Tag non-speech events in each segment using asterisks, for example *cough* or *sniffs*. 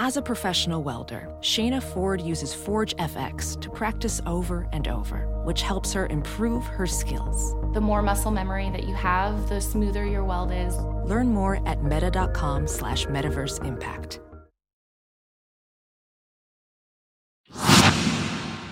As a professional welder, Shayna Ford uses Forge FX to practice over and over, which helps her improve her skills. The more muscle memory that you have, the smoother your weld is. Learn more at meta.com slash metaverse impact.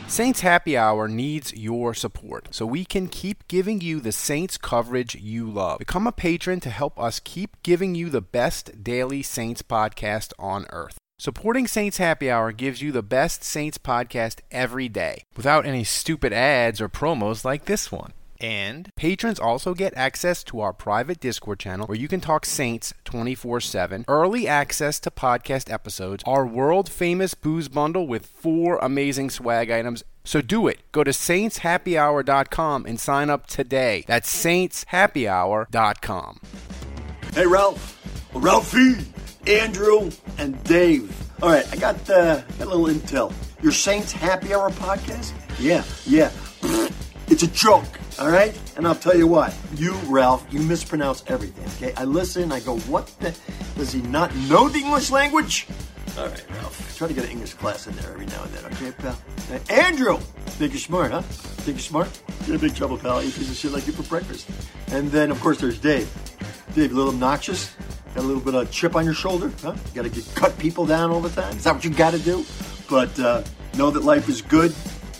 Saints Happy Hour needs your support so we can keep giving you the Saints coverage you love. Become a patron to help us keep giving you the best daily Saints podcast on earth. Supporting Saints Happy Hour gives you the best Saints podcast every day without any stupid ads or promos like this one. And patrons also get access to our private Discord channel where you can talk Saints 24 7, early access to podcast episodes, our world famous booze bundle with four amazing swag items. So do it. Go to saintshappyhour.com and sign up today. That's saintshappyhour.com. Hey, Ralph. Ralphie, Andrew, and Dave. All right, I got, uh, got a little intel. Your Saints Happy Hour podcast? Yeah, yeah. *sniffs* It's a joke, all right? And I'll tell you what, you, Ralph, you mispronounce everything, okay? I listen, I go, what the? Does he not know the English language? All right, Ralph. Try to get an English class in there every now and then, okay, pal? Now, Andrew! Think you're smart, huh? Think you're smart? You're in big trouble, pal. Eat piece of shit like you for breakfast. And then, of course, there's Dave. Dave, a little obnoxious? Got a little bit of chip on your shoulder, huh? You gotta get, cut people down all the time? Is that what you gotta do? But uh, know that life is good.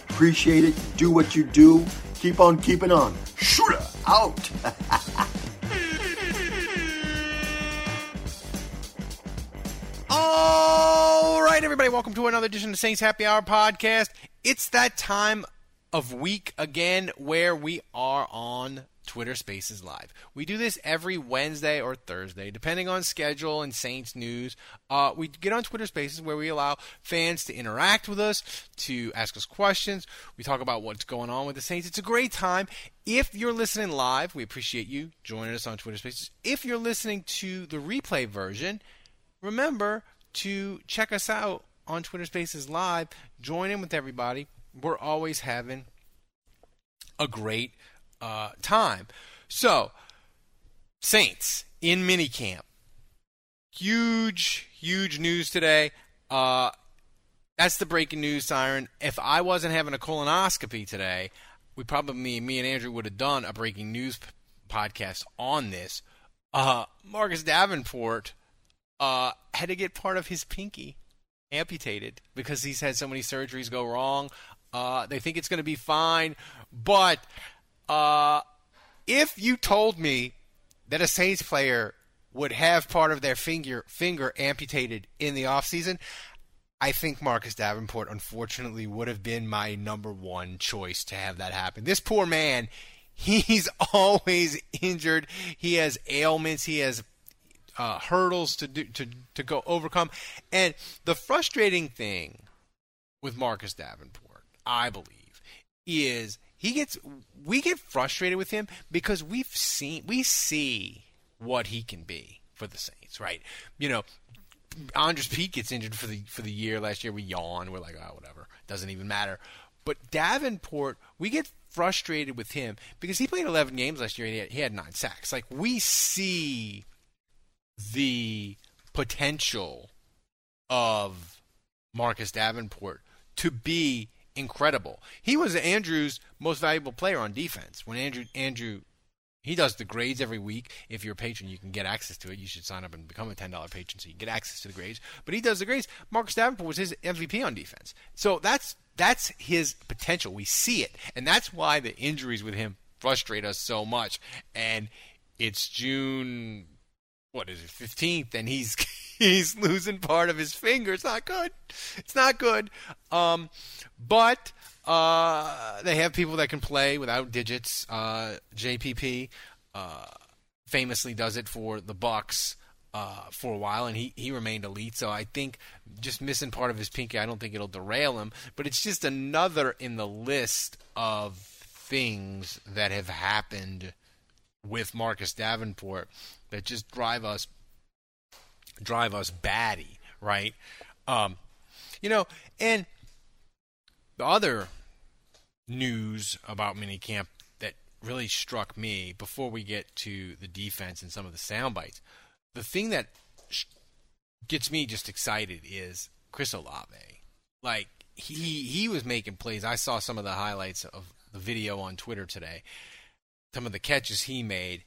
Appreciate it. Do what you do. Keep on keeping on. Shooter out. *laughs* All right, everybody, welcome to another edition of Saints Happy Hour podcast. It's that time of week again where we are on Twitter Spaces Live. We do this every Wednesday or Thursday, depending on schedule and Saints news. Uh, we get on Twitter Spaces where we allow fans to interact with us, to ask us questions. We talk about what's going on with the Saints. It's a great time. If you're listening live, we appreciate you joining us on Twitter Spaces. If you're listening to the replay version, remember to check us out on Twitter Spaces Live. Join in with everybody. We're always having a great uh, time. So, Saints in minicamp. Huge, huge news today. Uh, that's the breaking news siren. If I wasn't having a colonoscopy today, we probably, me and Andrew would have done a breaking news p- podcast on this. Uh, Marcus Davenport uh, had to get part of his pinky amputated because he's had so many surgeries go wrong. Uh, they think it's going to be fine, but uh, if you told me that a Saints player would have part of their finger finger amputated in the offseason, I think Marcus Davenport unfortunately would have been my number one choice to have that happen. This poor man, *laughs* he's always injured. He has ailments. He has uh, hurdles to do to to go overcome. And the frustrating thing with Marcus Davenport, I believe, is he gets we get frustrated with him because we've seen we see what he can be for the Saints, right? You know, Andrus Peat gets injured for the for the year last year. We yawn. We're like, oh, whatever. Doesn't even matter. But Davenport, we get frustrated with him because he played 11 games last year and he had, he had nine sacks. Like we see the potential of Marcus Davenport to be incredible. He was Andrew's most valuable player on defense. When Andrew Andrew he does the grades every week. If you're a patron, you can get access to it. You should sign up and become a ten dollar patron so you can get access to the grades. But he does the grades. Marcus Davenport was his MVP on defense. So that's that's his potential. We see it, and that's why the injuries with him frustrate us so much. And it's June what is it, fifteenth, and he's *laughs* he's losing part of his finger. It's not good. It's not good. Um, but uh, they have people that can play without digits. Uh, JPP uh, famously does it for the Bucks. Uh, for a while, and he, he remained elite. So I think just missing part of his pinky, I don't think it'll derail him. But it's just another in the list of things that have happened with Marcus Davenport that just drive us drive us batty, right? Um, you know, and the other news about minicamp that really struck me before we get to the defense and some of the sound bites, the thing that gets me just excited is Chris Olave. Like he he was making plays. I saw some of the highlights of the video on Twitter today. Some of the catches he made.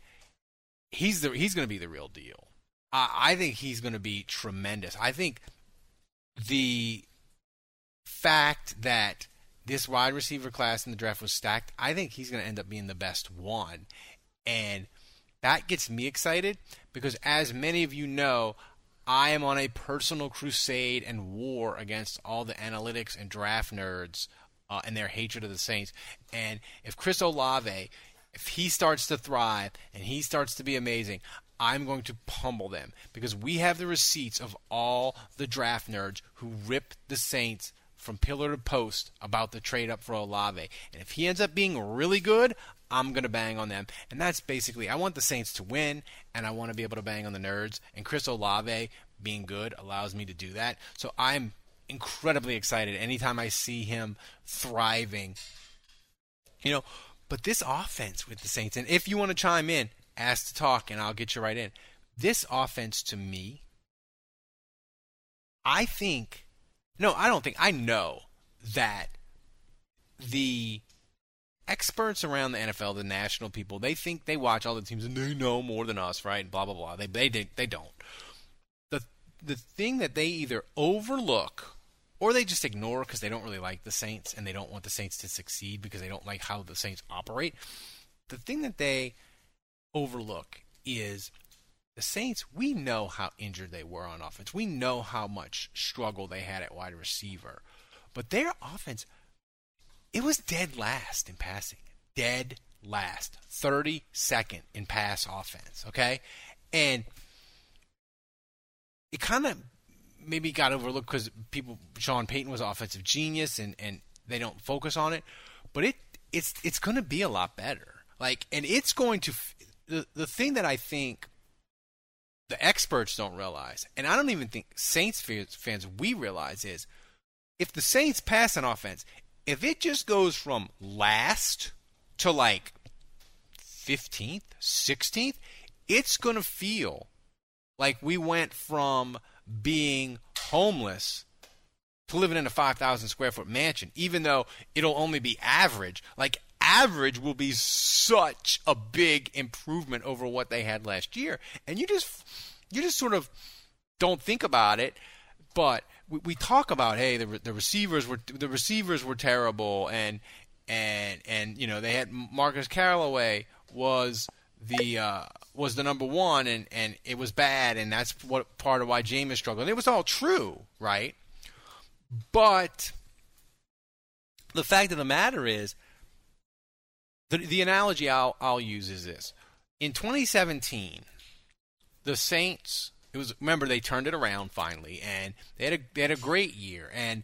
He's the he's going to be the real deal. I, I think he's going to be tremendous. I think the fact that this wide receiver class in the draft was stacked, I think he's going to end up being the best one. And that gets me excited because, as many of you know, I am on a personal crusade and war against all the analytics and draft nerds uh, and their hatred of the Saints. And if Chris Olave, if he starts to thrive and he starts to be amazing, I'm going to pummel them because we have the receipts of all the draft nerds who ripped the Saints from pillar to post about the trade up for Olave. And if he ends up being really good, I'm going to bang on them. And that's basically, I want the Saints to win, and I want to be able to bang on the nerds. And Chris Olave being good allows me to do that. So I'm incredibly excited anytime I see him thriving. You know, but this offense with the Saints, and if you want to chime in, ask to talk, and I'll get you right in. This offense to me, I think, no, I don't think, I know that the experts around the NFL, the national people, they think they watch all the teams and they know more than us, right? And blah blah blah. They they they don't. The the thing that they either overlook or they just ignore because they don't really like the Saints and they don't want the Saints to succeed because they don't like how the Saints operate. The thing that they overlook is the Saints, we know how injured they were on offense. We know how much struggle they had at wide receiver. But their offense it was dead last in passing. Dead last. 32nd in pass offense, okay? And it kind of maybe got overlooked because people Sean Payton was offensive genius and, and they don't focus on it, but it it's it's going to be a lot better. Like and it's going to the the thing that I think the experts don't realize, and I don't even think Saints fans we realize is if the Saints pass an offense, if it just goes from last to like 15th, 16th, it's going to feel like we went from being homeless to living in a 5,000 square foot mansion, even though it'll only be average. Like, average will be such a big improvement over what they had last year. And you just, you just sort of don't think about it, but we, we talk about hey the the receivers were the receivers were terrible and and and you know they had Marcus Callaway was the uh, was the number one and and it was bad and that's what part of why Jameis struggled. And it was all true, right? But the fact of the matter is the the analogy I'll I'll use is this. In 2017, the Saints it was remember they turned it around finally, and they had a they had a great year. And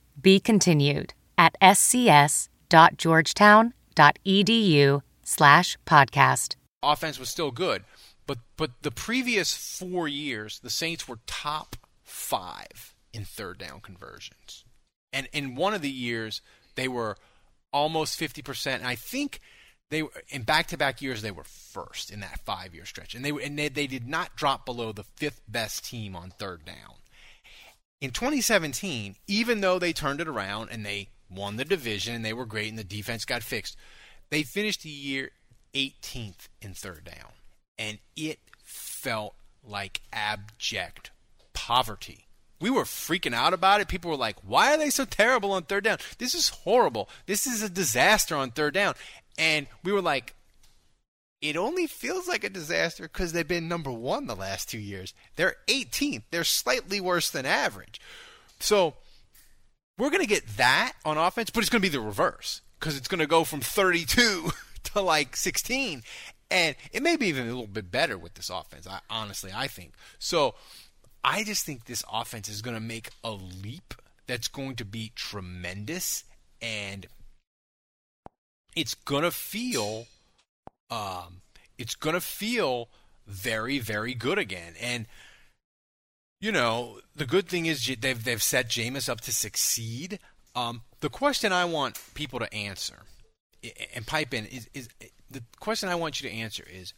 Be continued at scs.georgetown.edu slash podcast. Offense was still good, but but the previous four years, the Saints were top five in third down conversions and in one of the years they were almost 50%. And I think they were in back-to-back years they were first in that five-year stretch, and they and they, they did not drop below the fifth best team on third down. In 2017, even though they turned it around and they won the division and they were great and the defense got fixed, they finished the year 18th in third down. and it felt like abject poverty. We were freaking out about it. People were like, why are they so terrible on third down? This is horrible. This is a disaster on third down. And we were like, it only feels like a disaster because they've been number one the last two years. They're 18th. They're slightly worse than average. So we're going to get that on offense, but it's going to be the reverse because it's going to go from 32 *laughs* to like 16. And it may be even a little bit better with this offense, I, honestly, I think. So I just think this offense is going to make a leap that's going to be tremendous. And it's going to feel um, it's going to feel very, very good again. And you know, the good thing is they've they've set Jameis up to succeed. Um, the question I want people to answer and pipe in is, is the question I want you to answer is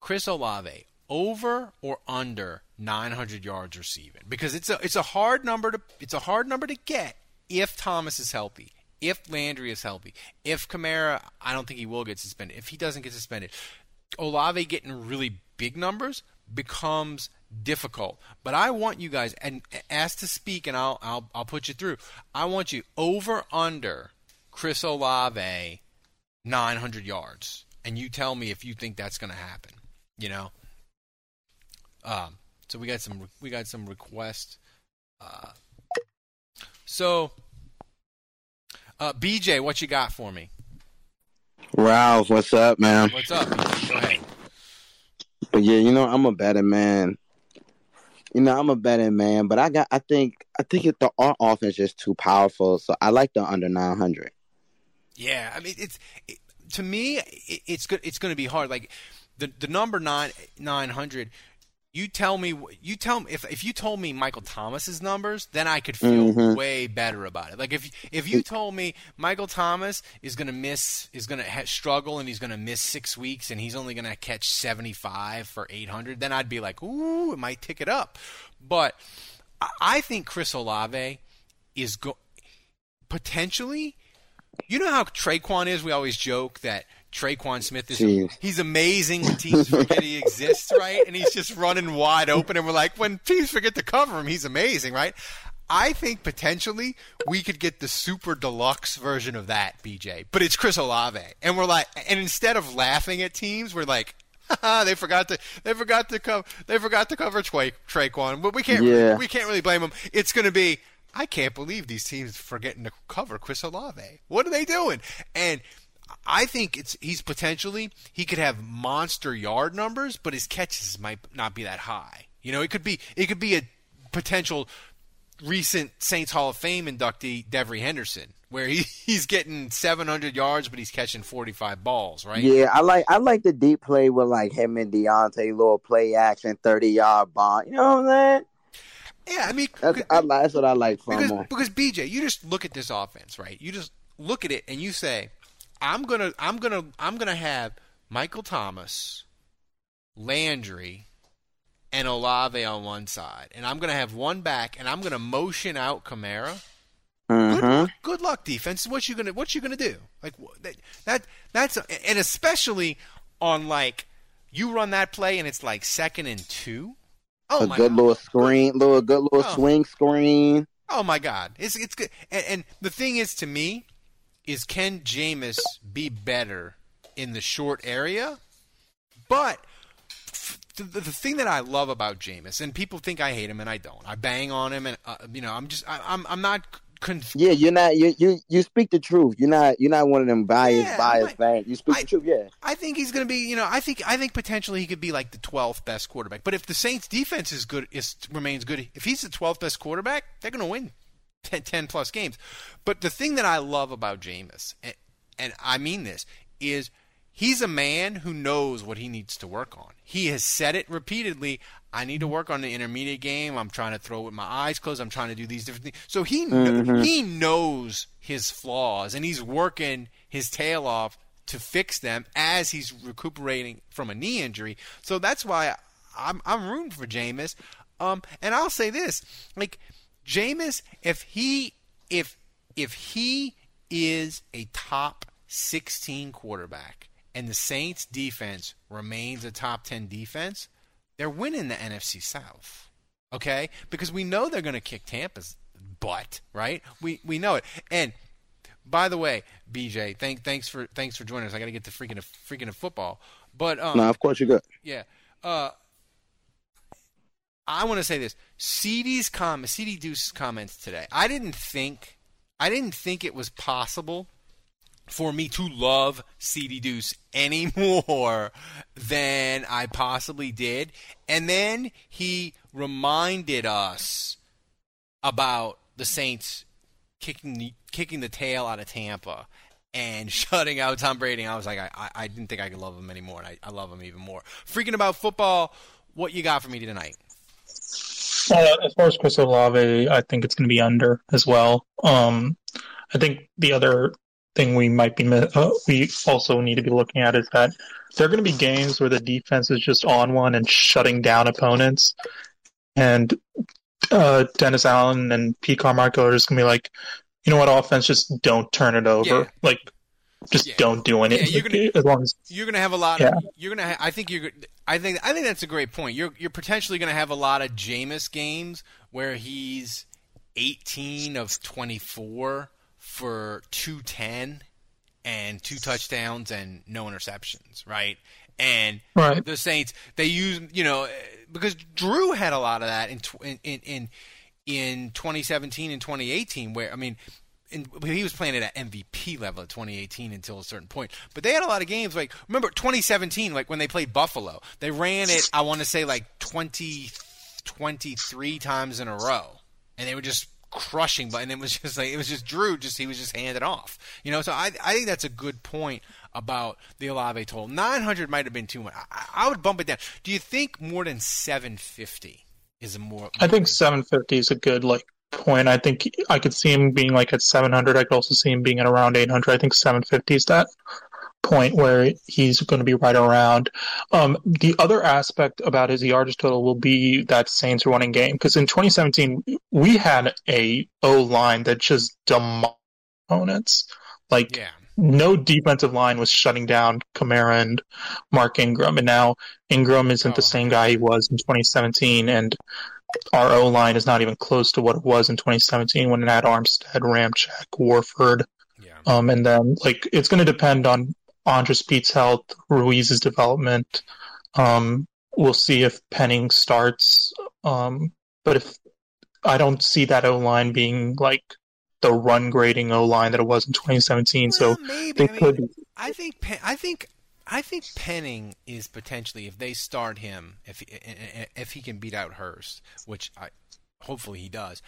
Chris Olave over or under 900 yards receiving because it's a it's a hard number to it's a hard number to get if Thomas is healthy if Landry is healthy, if Kamara, I don't think he will get suspended. If he doesn't get suspended, Olave getting really big numbers becomes difficult. But I want you guys and ask to speak, and I'll I'll I'll put you through. I want you over under Chris Olave 900 yards, and you tell me if you think that's going to happen. You know. Um. So we got some we got some requests. Uh. So uh, BJ, what you got for me? Ralph, what's up, man? What's up? Go ahead. But yeah, you know, I'm a better man. You know, I'm a better man, but I got, I think, I think it, the our offense is too powerful, so I like the under 900. Yeah, I mean, it's it, to me, it, it's good. It's going to be hard. Like the the number nine 900 you tell me you tell me if if you told me Michael Thomas's numbers, then I could feel mm-hmm. way better about it. Like if if you told me Michael Thomas is going to miss is going to ha- struggle and he's going to miss 6 weeks and he's only going to catch 75 for 800, then I'd be like, "Ooh, it might tick it up." But I think Chris Olave is go- potentially you know how Tre'Quan is? We always joke that Tre'Quan Smith is Jeez. he's amazing when teams forget he exists, right? And he's just running wide open, and we're like, when teams forget to cover him, he's amazing, right? I think potentially we could get the super deluxe version of that, BJ. But it's Chris Olave, and we're like, and instead of laughing at teams, we're like, *laughs* they forgot to they forgot to cover they forgot to cover Tra- Tre'Quan, but we can't yeah. really, we can't really blame them. It's going to be I can't believe these teams forgetting to cover Chris Olave. What are they doing? And I think it's he's potentially he could have monster yard numbers, but his catches might not be that high. You know, it could be it could be a potential recent Saints Hall of Fame inductee, Devery Henderson, where he, *laughs* he's getting 700 yards, but he's catching 45 balls, right? Yeah, I like I like the deep play with like him and Diontae, little play action, 30 yard bond. You know what I'm saying? Yeah, I mean, that's, I, that's what I like from because, him. Because BJ, you just look at this offense, right? You just look at it and you say, I'm gonna I'm gonna I'm gonna have Michael Thomas, Landry, and Olave on one side, and I'm gonna have one back, and I'm gonna motion out Kamara. Mm-hmm. Good, good, luck, defense. What you gonna What you gonna do? Like that, that that's and especially on like you run that play and it's like second and two. Oh a my good God. little screen, little good little oh. swing screen. Oh my God, it's it's good. And, and the thing is, to me, is can Jameis be better in the short area? But the, the, thing that I love about Jameis, and people think I hate him, and I don't. I bang on him, and uh, you know, I'm just, I, I'm, I'm not. Conf- yeah, you're not. You, you you speak the truth. You're not. You're not one of them biased, yeah, biased fans. You speak I, the truth. Yeah. I think he's going to be. You know, I think I think potentially he could be like the 12th best quarterback. But if the Saints' defense is good, is remains good, if he's the 12th best quarterback, they're going to win 10, 10, plus games. But the thing that I love about Jameis, and, and I mean this, is he's a man who knows what he needs to work on. He has said it repeatedly. I need to work on the intermediate game. I'm trying to throw with my eyes closed. I'm trying to do these different things. So he mm-hmm. he knows his flaws and he's working his tail off to fix them as he's recuperating from a knee injury. So that's why I'm I'm rooting for Jameis. Um, and I'll say this, like Jameis, if he if if he is a top 16 quarterback and the Saints defense remains a top 10 defense, they're winning the NFC South. Okay? Because we know they're going to kick Tampa's butt, right? We we know it. And by the way, BJ, thank thanks for thanks for joining us. I got to get to freaking freaking of football. But um, no, of course you good. Yeah. Uh, I want to say this. CD's comment, CD Deuce's comments today. I didn't think, I didn't think it was possible for me to love CD Deuce any more *laughs* than I possibly did. And then he reminded us about the Saints kicking the, kicking the tail out of Tampa and *laughs* shutting out Tom Brady. I was like, I, I didn't think I could love him anymore, and I, I love him even more. Freaking about football, what you got for me tonight? Uh, as far as Chris Olave, I think it's going to be under as well. Um, I think the other thing we might be uh, we also need to be looking at is that there are going to be games where the defense is just on one and shutting down opponents, and uh, Dennis Allen and Pete Carmichael are just going to be like, you know what, offense, just don't turn it over. Yeah. Like, just yeah. don't do anything. Yeah, you're gonna, as long as you're gonna have a lot. Of, you're gonna. Ha- I think you're. I think. I think that's a great point. You're. You're potentially gonna have a lot of Jameis games where he's 18 of 24 for 210 and two touchdowns and no interceptions, right? And right. the Saints, they use, you know, because Drew had a lot of that in in in in 2017 and 2018, where I mean, in, he was playing at an MVP level in 2018 until a certain point. But they had a lot of games like remember 2017, like when they played Buffalo, they ran it. I want to say like 20, 23 times in a row, and they were just crushing. But and it was just like it was just Drew. Just he was just handed off. You know, so I I think that's a good point about the Olave total. 900 might have been too much. I, I would bump it down. Do you think more than 750 is a more I think 750 is a good like point. I think I could see him being like at 700. I could also see him being at around 800. I think 750 is that point where he's going to be right around. Um, the other aspect about his yardage total will be that Saints running game because in 2017 we had a O line that just demolished opponents. Like yeah. no defensive line was shutting down Kamara and Mark Ingram, and now Ingram isn't oh, the same guy he was in 2017, and our O line is not even close to what it was in 2017 when it had Armstead, Ramczyk, Warford. Yeah. Um, and then like it's going to depend on Andrus Peat's health, Ruiz's development. Um, we'll see if Penning starts. Um, but if I don't see that O line being like the run grading O line that it was in 2017, well, so maybe. I, mean, I think I think I think Penning is potentially if they start him if if he can beat out Hurst, which I hopefully he does.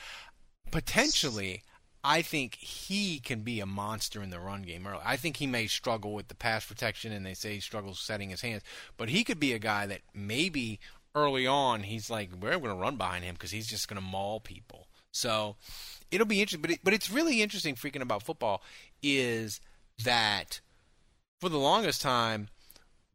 Potentially, I think he can be a monster in the run game early. I think he may struggle with the pass protection, and they say he struggles setting his hands, but he could be a guy that maybe early on he's like we're going to run behind him because he's just going to maul people. So it'll be interesting, but it, but it's really interesting. Freaking about football is that for the longest time,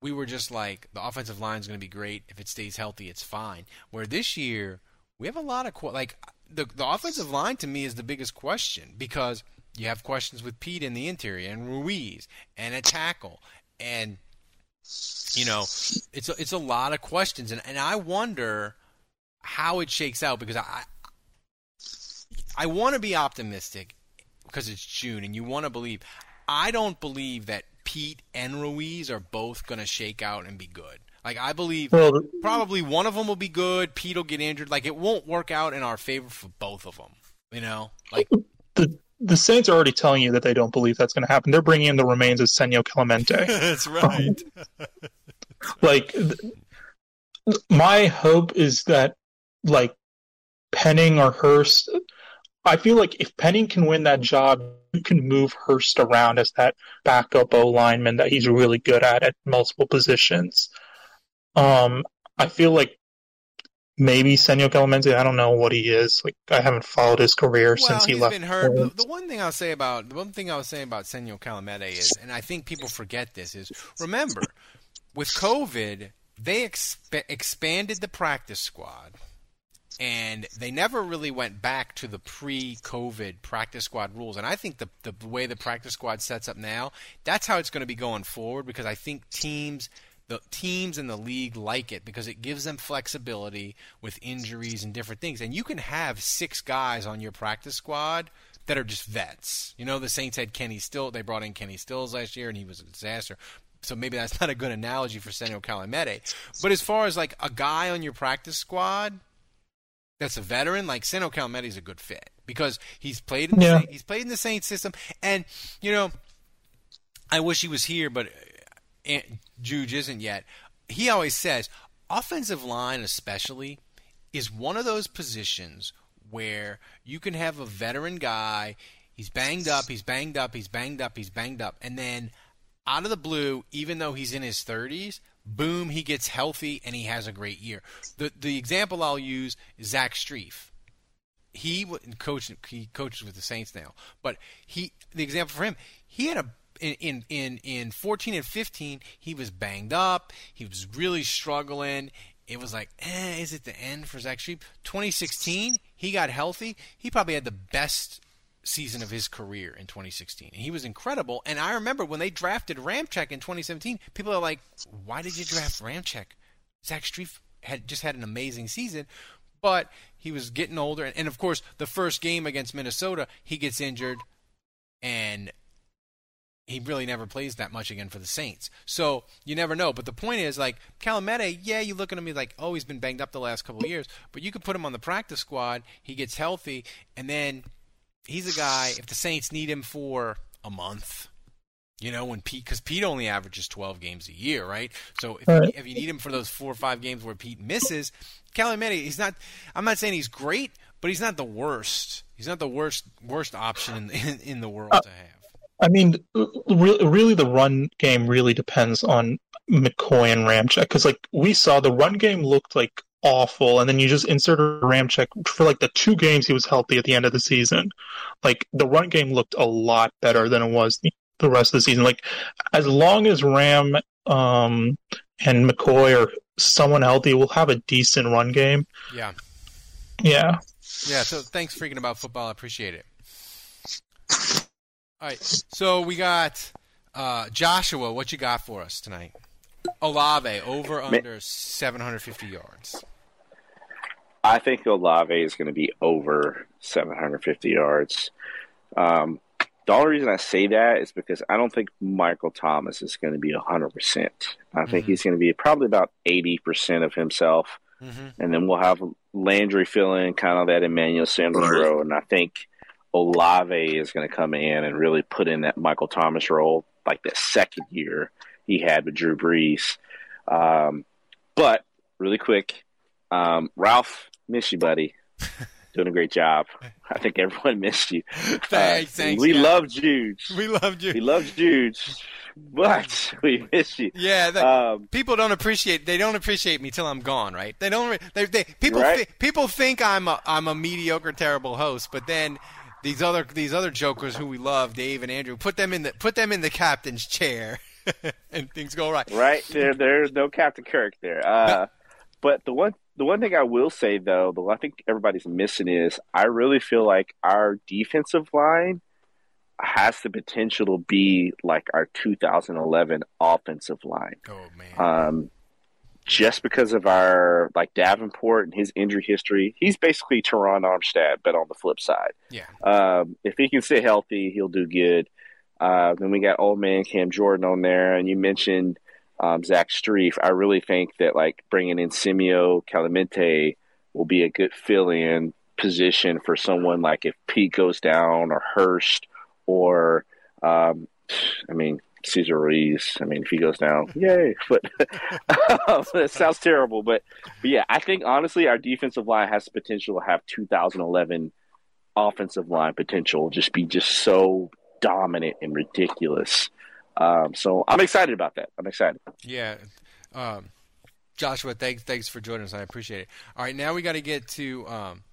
we were just like the offensive line is going to be great if it stays healthy, it's fine. Where this year we have a lot of like the the offensive line to me is the biggest question because you have questions with Peat in the interior and Ruiz and a tackle and you know it's a, it's a lot of questions and and I wonder how it shakes out because I I want to be optimistic because it's June and you want to believe. I don't believe that Peat and Ruiz are both going to shake out and be good. Like I believe well, probably one of them will be good. Peat will get injured. Like it won't work out in our favor for both of them. You know, like the the Saints are already telling you that they don't believe that's going to happen. They're bringing in the remains of Senio Kelemete. *laughs* that's right. Um, like my hope is that like Penning or Hurst. I feel like if Penning can win that job, you can move Hurst around as that backup O lineman that he's really good at at multiple positions. Um, I feel like maybe Senio Kelemete. I don't know what he is. Like I haven't followed his career well, since he left. Been hurt. The, one thing I'll say about the one thing I was saying about Senio Kelemete is, and I think people forget this is, remember, with COVID, they exp- expanded the practice squad, and they never really went back to the pre-COVID practice squad rules. And I think the the way the practice squad sets up now, that's how it's going to be going forward because I think teams the teams in the league like it because it gives them flexibility with injuries and different things. And you can have six guys on your practice squad that are just vets. You know, the Saints had Kenny Still. They brought in Kenny Stills last year, and he was a disaster. So maybe that's *laughs* not a good analogy for Senio Kelemete. But as far as like a guy on your practice squad that's a veteran, like Senio Kelemete is a good fit because he's played in the Yeah. Saint, he's played in the Saints system, and you know, I wish he was here, but Aunt Juge isn't yet. He always says offensive line, especially, is one of those positions where you can have a veteran guy. He's banged up. He's banged up. He's banged up. He's banged up, and then out of the blue, even though he's in his 30s, boom, he gets healthy and he has a great year. The the example I'll use is Zach Strief. He coached he coaches with the Saints now, but he the example for him, he had a in, in in in 14 and 15, he was banged up. He was really struggling. It was like, eh, is it the end for Zach Strief? 2016, he got healthy. He probably had the best season of his career in 2016. And he was incredible. And I remember when they drafted Ramczyk in 2017, people are like, why did you draft Ramczyk? Zach Strief had just had an amazing season, but he was getting older. And, and of course, the first game against Minnesota, he gets injured and he really never plays that much again for the Saints. So you never know. But the point is, like Kelemete, yeah, you look at him, he's like, oh, he's been banged up the last couple of years. But you could put him on the practice squad. He gets healthy, and then he's a guy. If the Saints need him for a month, you know, when Peat, because Peat only averages 12 games a year, right? So if, Right. you, if you need him for those four or five games where Peat misses, Kelemete, he's not. I'm not saying he's great, but he's not the worst. He's not the worst worst option in in, in the world to have. I mean, really, really, the run game really depends on McCoy and Ramczyk because, like, we saw the run game looked like awful, and then you just inserted Ramczyk for like the two games he was healthy at the end of the season. Like, the run game looked a lot better than it was the, the rest of the season. Like, as long as Ram um, and McCoy or someone healthy, we'll have a decent run game. Yeah. Yeah. Yeah, so thanks freaking about football. I appreciate it. All right, so we got uh, Joshua. What you got for us tonight? Olave over under 750 yards. I think Olave is going to be over 750 yards. Um, the only reason I say that is because I don't think Michael Thomas is going to be 100%. I think Mhm. he's going to be probably about 80% of himself. Mm-hmm. And then we'll have Landry fill in kind of that Emmanuel Sanders Right. role. And I think Olave is going to come in and really put in that Michael Thomas role, like that second year he had with Drew Brees. Um, but really quick, um, Ralph, miss you, buddy. *laughs* Doing a great job. I think everyone missed you. Thanks, Uh, thanks, We yeah. love Jude. We loved you. We love Jude, but *laughs* we miss you. Yeah, the, Um, people don't appreciate. They don't appreciate me till I'm gone, right? They don't. They, they people Right. thi- people think I'm a I'm a mediocre, terrible host, but then these other these other jokers who we love, Dave and Andrew, put them in the put them in the captain's chair, *laughs* and things go right. right there there's no captain kirk there uh, but the one the one thing i will say though the one thing everybody's missing is i really feel like our defensive line has the potential to be like our 2011 offensive line Oh man. um, just because of our like davenport and his injury history he's basically Terron armstead but on the flip side yeah. um, if he can stay healthy, he'll do good. Uh, then we got old man Cam Jordan on there, and you mentioned um, Zach Strief. I really think that like bringing in Simio Calimente will be a good fill-in position for someone like if Peat goes down or Hurst or um, I mean Cesar Ruiz. I mean if he goes down, yay! *laughs* But *laughs* that sounds terrible. But but yeah, I think honestly our defensive line has the potential to have 2011 offensive line potential just be just so dominant and ridiculous. Um, so I'm excited about that. I'm excited. Yeah. Um, Joshua, thanks thanks for joining us. I appreciate it. All right, now we got to get to um,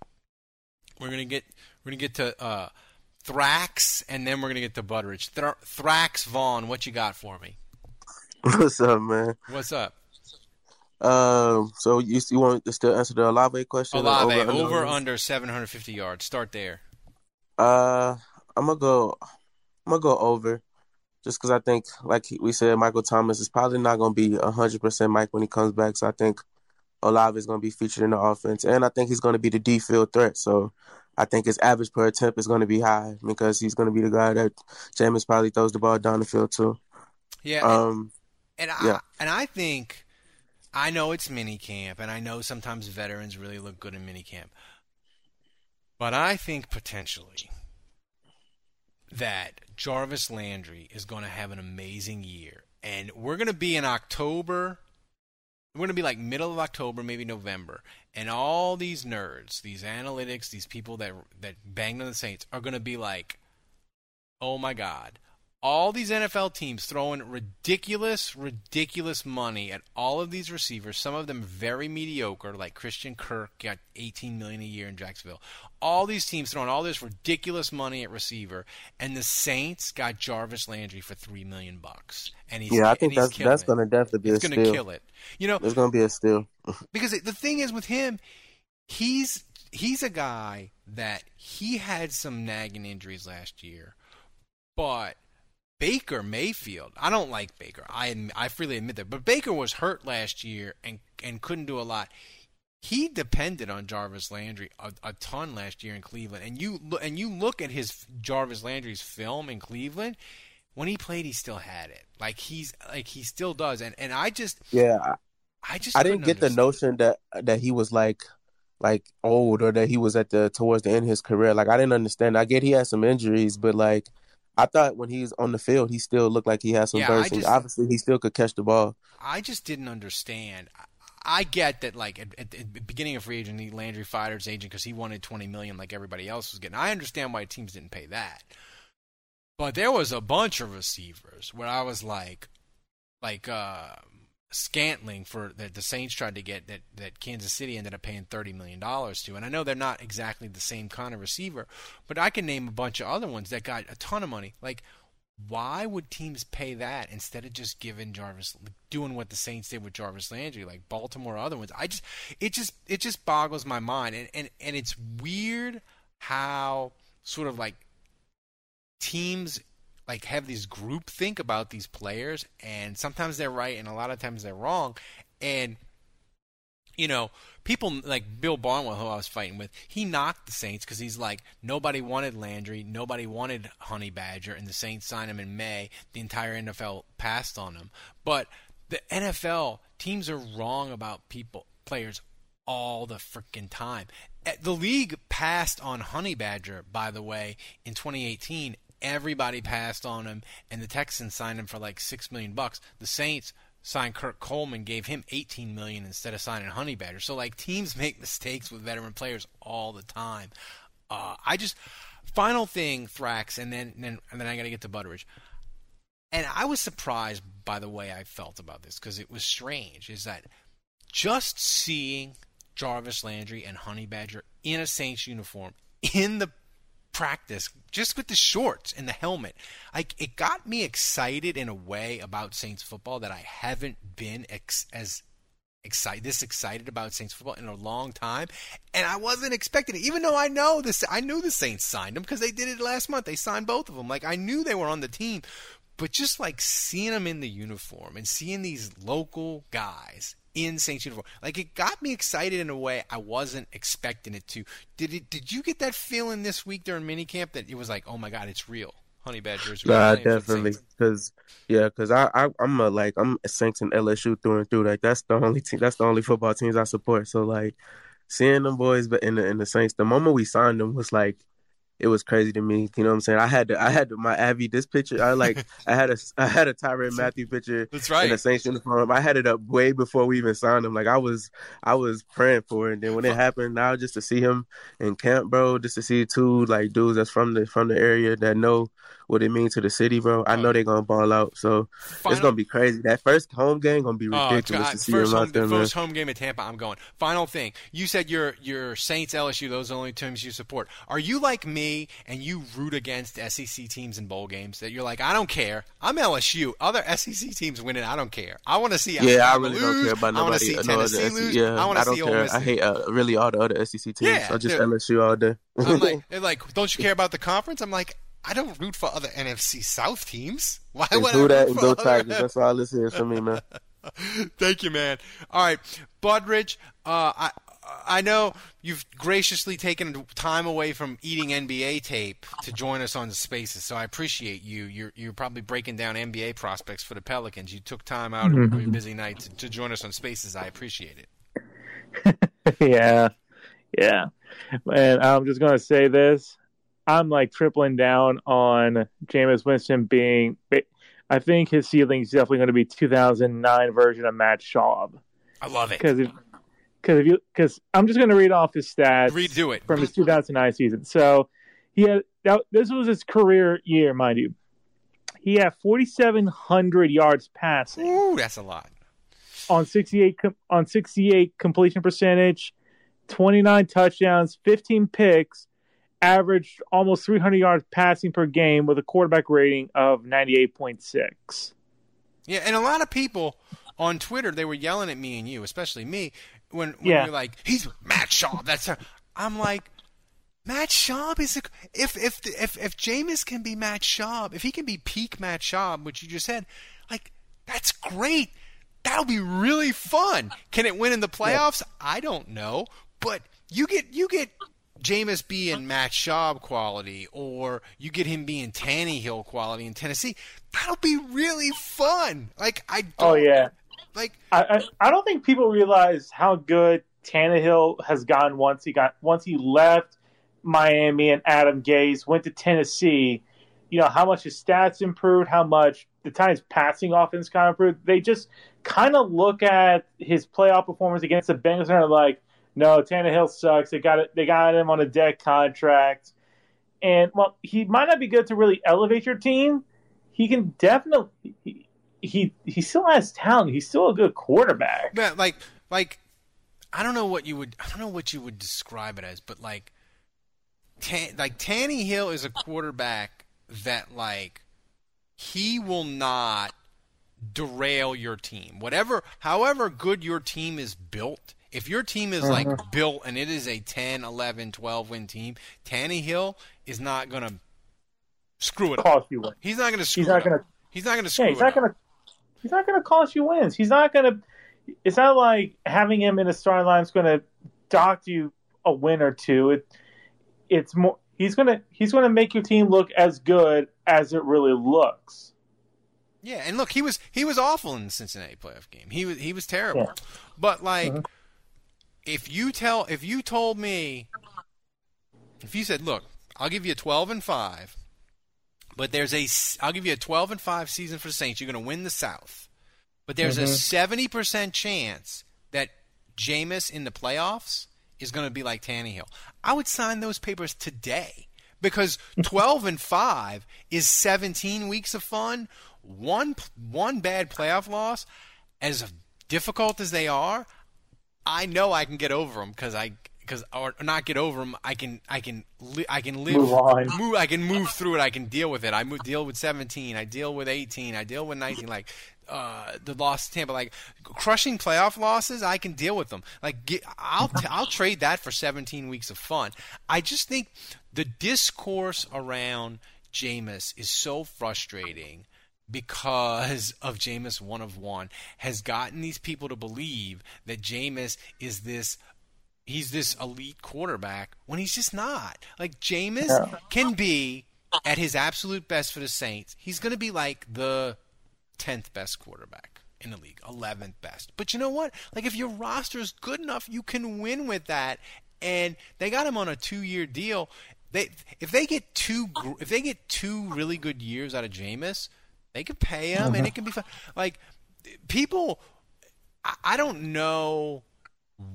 we're gonna get we're gonna get to uh, Thrax, and then we're gonna get to Butteridge. Thra- Thrax Vaughn, what you got for me? What's up, man? What's up? Um, so you you want to still answer the Olave question? Olave over, over, over under 750 yards. Start there. Uh, I'm gonna go. I'm gonna go over, just because I think, like we said, Michael Thomas is probably not gonna be hundred percent Mike when he comes back. So I think Olave is gonna be featured in the offense, and I think he's gonna be the D field threat. So I think his average per attempt is gonna be high because he's gonna be the guy that Jameis probably throws the ball down the field to. Yeah. Um. And, and I yeah. and I think I know it's mini camp, and I know sometimes veterans really look good in mini camp. But I think potentially that Jarvis Landry is going to have an amazing year. And we're going to be in October. We're going to be like middle of October, maybe November. And all these nerds, these analytics, these people that that banged on the Saints are going to be like, "Oh my god, all these NFL teams throwing ridiculous, ridiculous money at all of these receivers. Some of them very mediocre, like Christian Kirk got 18 million a year in Jacksonville. All these teams throwing all this ridiculous money at receiver, and the Saints got Jarvis Landry for three million bucks. And he's yeah, I think that's that's going to definitely be it's a steal. It's going to kill it. You know, it's going to be a steal. *laughs* because the thing is with him, he's he's a guy that he had some nagging injuries last year, but Baker Mayfield. I don't like Baker. I I freely admit that. But Baker was hurt last year and and couldn't do a lot. He depended on Jarvis Landry a, a ton last year in Cleveland. And you and you look at his Jarvis Landry's film in Cleveland. When he played, he still had it. Like he's like he still does. And and I just yeah. I just I didn't get understand. the notion that that he was like like old or that he was at the towards the end of his career. Like I didn't understand. I get he had some injuries, but like I thought when he was on the field, he still looked like he had some yeah, burst. Obviously, he still could catch the ball. I just didn't understand. I get that, like at, at, the beginning of free agency, Landry fired his agent because he wanted twenty million, like everybody else was getting. I understand why teams didn't pay that, but there was a bunch of receivers where I was like, like uh, Scantling for that the Saints tried to get that that Kansas City ended up paying thirty million dollars to, and I know they're not exactly the same kind of receiver, but I can name a bunch of other ones that got a ton of money. Like, why would teams pay that instead of just giving Jarvis doing what the Saints did with Jarvis Landry, like Baltimore or other ones? I just it just it just boggles my mind, and and and it's weird how sort of like teams like have these group think about these players and sometimes they're right and a lot of times they're wrong. And you know people like bill barnwell who i was fighting with he knocked the saints because he's like nobody wanted landry nobody wanted honey badger and the saints signed him in may. The entire nfl passed on him. But the nfl teams are wrong about people players all the freaking time. Eh, the league passed on honey badger by the way in 2018 everybody passed on him, and the Texans signed him for like six million bucks. The Saints signed Kurt Coleman, gave him 18 million instead of signing Honey Badger. So like teams *laughs* make mistakes with veteran players all the time. Uh, I just final thing, Thrax, and then and then, and then I got to get to Butteridge. And I was surprised by the way I felt about this because it was strange. Is that just seeing Jarvis Landry and Honey Badger in a Saints uniform in the practice just with the shorts and the helmet. Like it got me excited in a way about Saints football that I haven't been ex- as excited this excited about Saints football in a long time, and I wasn't expecting it. Even though I know this, I knew the Saints signed them because they did it last month. They signed both of them. Like I knew they were on the team, but just like seeing them in the uniform and seeing these local guys in Saints uniform. Like it got me excited in a way I wasn't expecting it to. Did it? Did you get that feeling this week during minicamp that it was like, oh my god, it's real? Honey Badgers. Nah, definitely. Because yeah, because I, I I'm a like I'm a Saints and LSU through and through. Like that's the only team. That's the only football teams I support. So like seeing them boys, but in the in the Saints, the moment we signed them was like it was crazy to me. You know what I'm saying? I had to, I had to, my Avi this picture. I like *laughs* I had a I had a Tyrann Mathieu picture. That's right. In the Saints uniform. I had it up way before we even signed him. Like I was I was praying for it. And then when it happened, now just to see him in camp, bro, just to see two like dudes that's from the from the area that know what it means to the city, bro. I know they're gonna ball out, so Final- it's gonna be crazy. That first home game gonna be Oh, ridiculous God, to see first them home, out there, first home game at Tampa. I'm going. Final thing. You said your your Saints, LSU. Those are the only teams you support. Are you like me and you root against SEC teams in bowl games? That you're like, I don't care. I'm LSU. Other SEC teams winning, I don't care. I want to see. Yeah, I really lose. don't care about I want to nobody. see no Tennessee SEC lose. Yeah, I want to don't see Ole care. Miss. I hate uh, really all the other SEC teams. Yeah, I just LSU all day. I'm like, *laughs* they're like, don't you care about the conference? I'm like, I don't root for other NFC South teams. Why It's would who I that root and for go other- Tigers. That's all this is for me, man. *laughs* Thank you, man. All right, Budridge. Uh, I I know you've graciously taken time away from eating NBA tape to join us on the Spaces, so I appreciate you. You're you're probably breaking down NBA prospects for the Pelicans. You took time out of your Mhm. busy night to, to join us on Spaces. I appreciate it. *laughs* yeah, yeah. And I'm just gonna say this: I'm like tripling down on Jameis Winston being. I think his ceiling is definitely going to be 2009 version of Matt Schaub. I love it. Because if, because if you, because I'm just going to read off his stats. Redo it from his 2009 season. So he had that, this was his career year, mind you. He had 4,700 yards passing. Ooh, that's a lot. On 68 on 68 completion percentage, 29 touchdowns, 15 picks, averaged almost 300 yards passing per game with a quarterback rating of 98.6. Yeah, and a lot of people on Twitter they were yelling at me and you, especially me, when, when Yeah. you're like, "He's Matt Schaub." That's her. I'm like, Matt Schaub is a, if if if if Jameis can be Matt Schaub, if he can be peak Matt Schaub, which you just said, like that's great. That'll be really fun. Can it win in the playoffs? I don't know, but you get you get Jameis being Matt Schaub quality, or you get him being Tannehill quality in Tennessee. That'll be really fun. Like I oh, don't, Oh yeah. like I, I I don't think people realize how good Tannehill has gotten once he got once he left Miami and Adam Gase went to Tennessee. You know how much his stats improved, how much the Titans' passing offense kind of improved. They just kind of look at his playoff performance against the Bengals and are like, "No, Tannehill sucks. They got it. They got him on a dead contract." And well, he might not be good to really elevate your team. He can definitely. He, he still has talent. He's still a good quarterback. Yeah, like like I don't know what you would I don't know what you would describe it as, but like Tan, like Tannehill is a quarterback that like he will not derail your team. Whatever however good your team is built, if your team is like Mhm. built and it is a 10, 11, 12 win team, Tannehill is not going to screw it up. Cost you wins. He's not going to screw He's not it gonna. He's not going to screw Yeah, he's it not up. gonna. He's not gonna cost you wins. He's not gonna. It's not like having him in a starting line is gonna dock you a win or two. It. It's more. He's gonna. He's gonna make your team look as good as it really looks. Yeah, and look, he was he was awful in the Cincinnati playoff game. He was he was terrible. Yeah. But like, Mhm. If you tell if you told me, if you said, look, I'll give you a twelve and five, but there's a I'll give you a twelve and five season for the Saints. You're going to win the South, but there's a Mhm. seventy percent chance that Jameis in the playoffs is going to be like Tannehill. I would sign those papers today because *laughs* 12 and 5 is 17 weeks of fun. One one bad playoff loss, as difficult as they are, I know I can get over them because I because or not get over them. I can I can li- I can live Move on. move I can move through it. I can deal with it. I move, deal with 17. I deal with 18. I deal with 19. Like uh, the loss to Tampa, like crushing playoff losses, I can deal with them. Like get, I'll t- I'll trade that for 17 weeks of fun. I just think the discourse around Jameis is so frustrating because of Jameis one of one has gotten these people to believe that Jameis is this he's this elite quarterback when he's just not. Like Jameis Yeah. can be at his absolute best for the Saints. He's going to be like the 10th best quarterback in the league, 11th best. But you know what? Like if your roster is good enough, you can win with that. And they got him on a 2-year deal. They if they get two if they get two really good years out of Jameis, they could pay him and uh-huh. it can be fun. Like people I, I don't know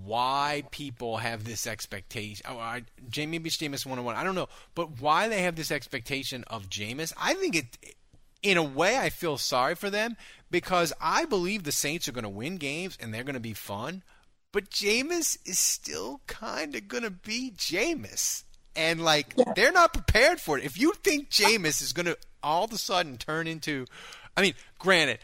why people have this expectation. Oh, I, Jamie Beach Jameis one on one. I don't know, but why they have this expectation of Jameis? I think it, in a way, I feel sorry for them because I believe the Saints are going to win games and they're going to be fun. But Jameis is still kind of going to be Jameis. And, like, yeah. they're not prepared for it. If you think Jameis is going to all of a sudden turn into. I mean, granted,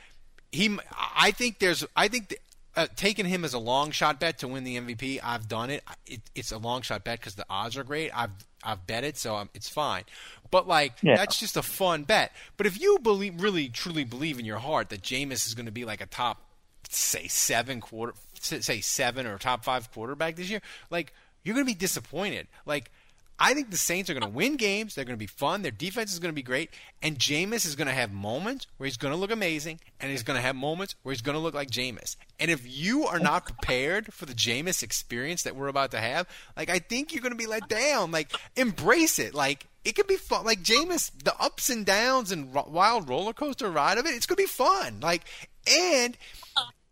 he. I think there's. I think uh, taking him as a long shot bet to win the MVP, I've done it. it it's a long shot bet because the odds are great. I've I've bet it, so I'm, it's fine. But like yeah. that's just a fun bet. But if you believe, really, truly believe in your heart that Jameis is going to be like a top, say seven quarter, say seven or top five quarterback this year, like you're going to be disappointed. Like I think the Saints are going to win games. They're going to be fun. Their defense is going to be great. And Jameis is going to have moments where he's going to look amazing, and he's going to have moments where he's going to look like Jameis. And if you are not prepared for the Jameis experience that we're about to have, like I think you're going to be let down. Like embrace it. Like it could be fun. Like Jameis, the ups and downs and wild roller coaster ride of it, it's going to be fun. Like and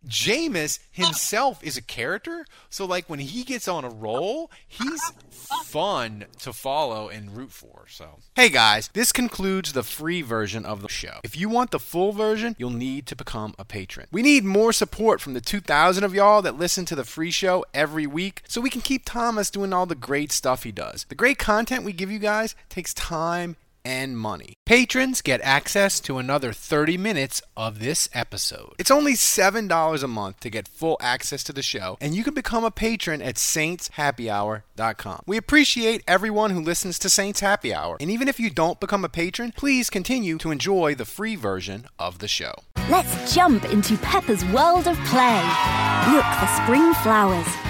Jameis himself is a character, so like when he gets on a roll, he's fun to follow and root for. So, hey guys, this concludes the free version of the show. If you want the full version, you'll need to become a patron. We need more support from the 2,000 of y'all that listen to the free show every week so we can keep Thomas doing all the great stuff he does. The great content we give you guys takes time and money. Patrons get access to another 30 minutes of this episode. It's only $7 a month to get full access to the show, and you can become a patron at saintshappyhour.com. We appreciate everyone who listens to Saints Happy Hour, and even if you don't become a patron, please continue to enjoy the free version of the show. Let's jump into Peppa's world of play. Look for spring flowers,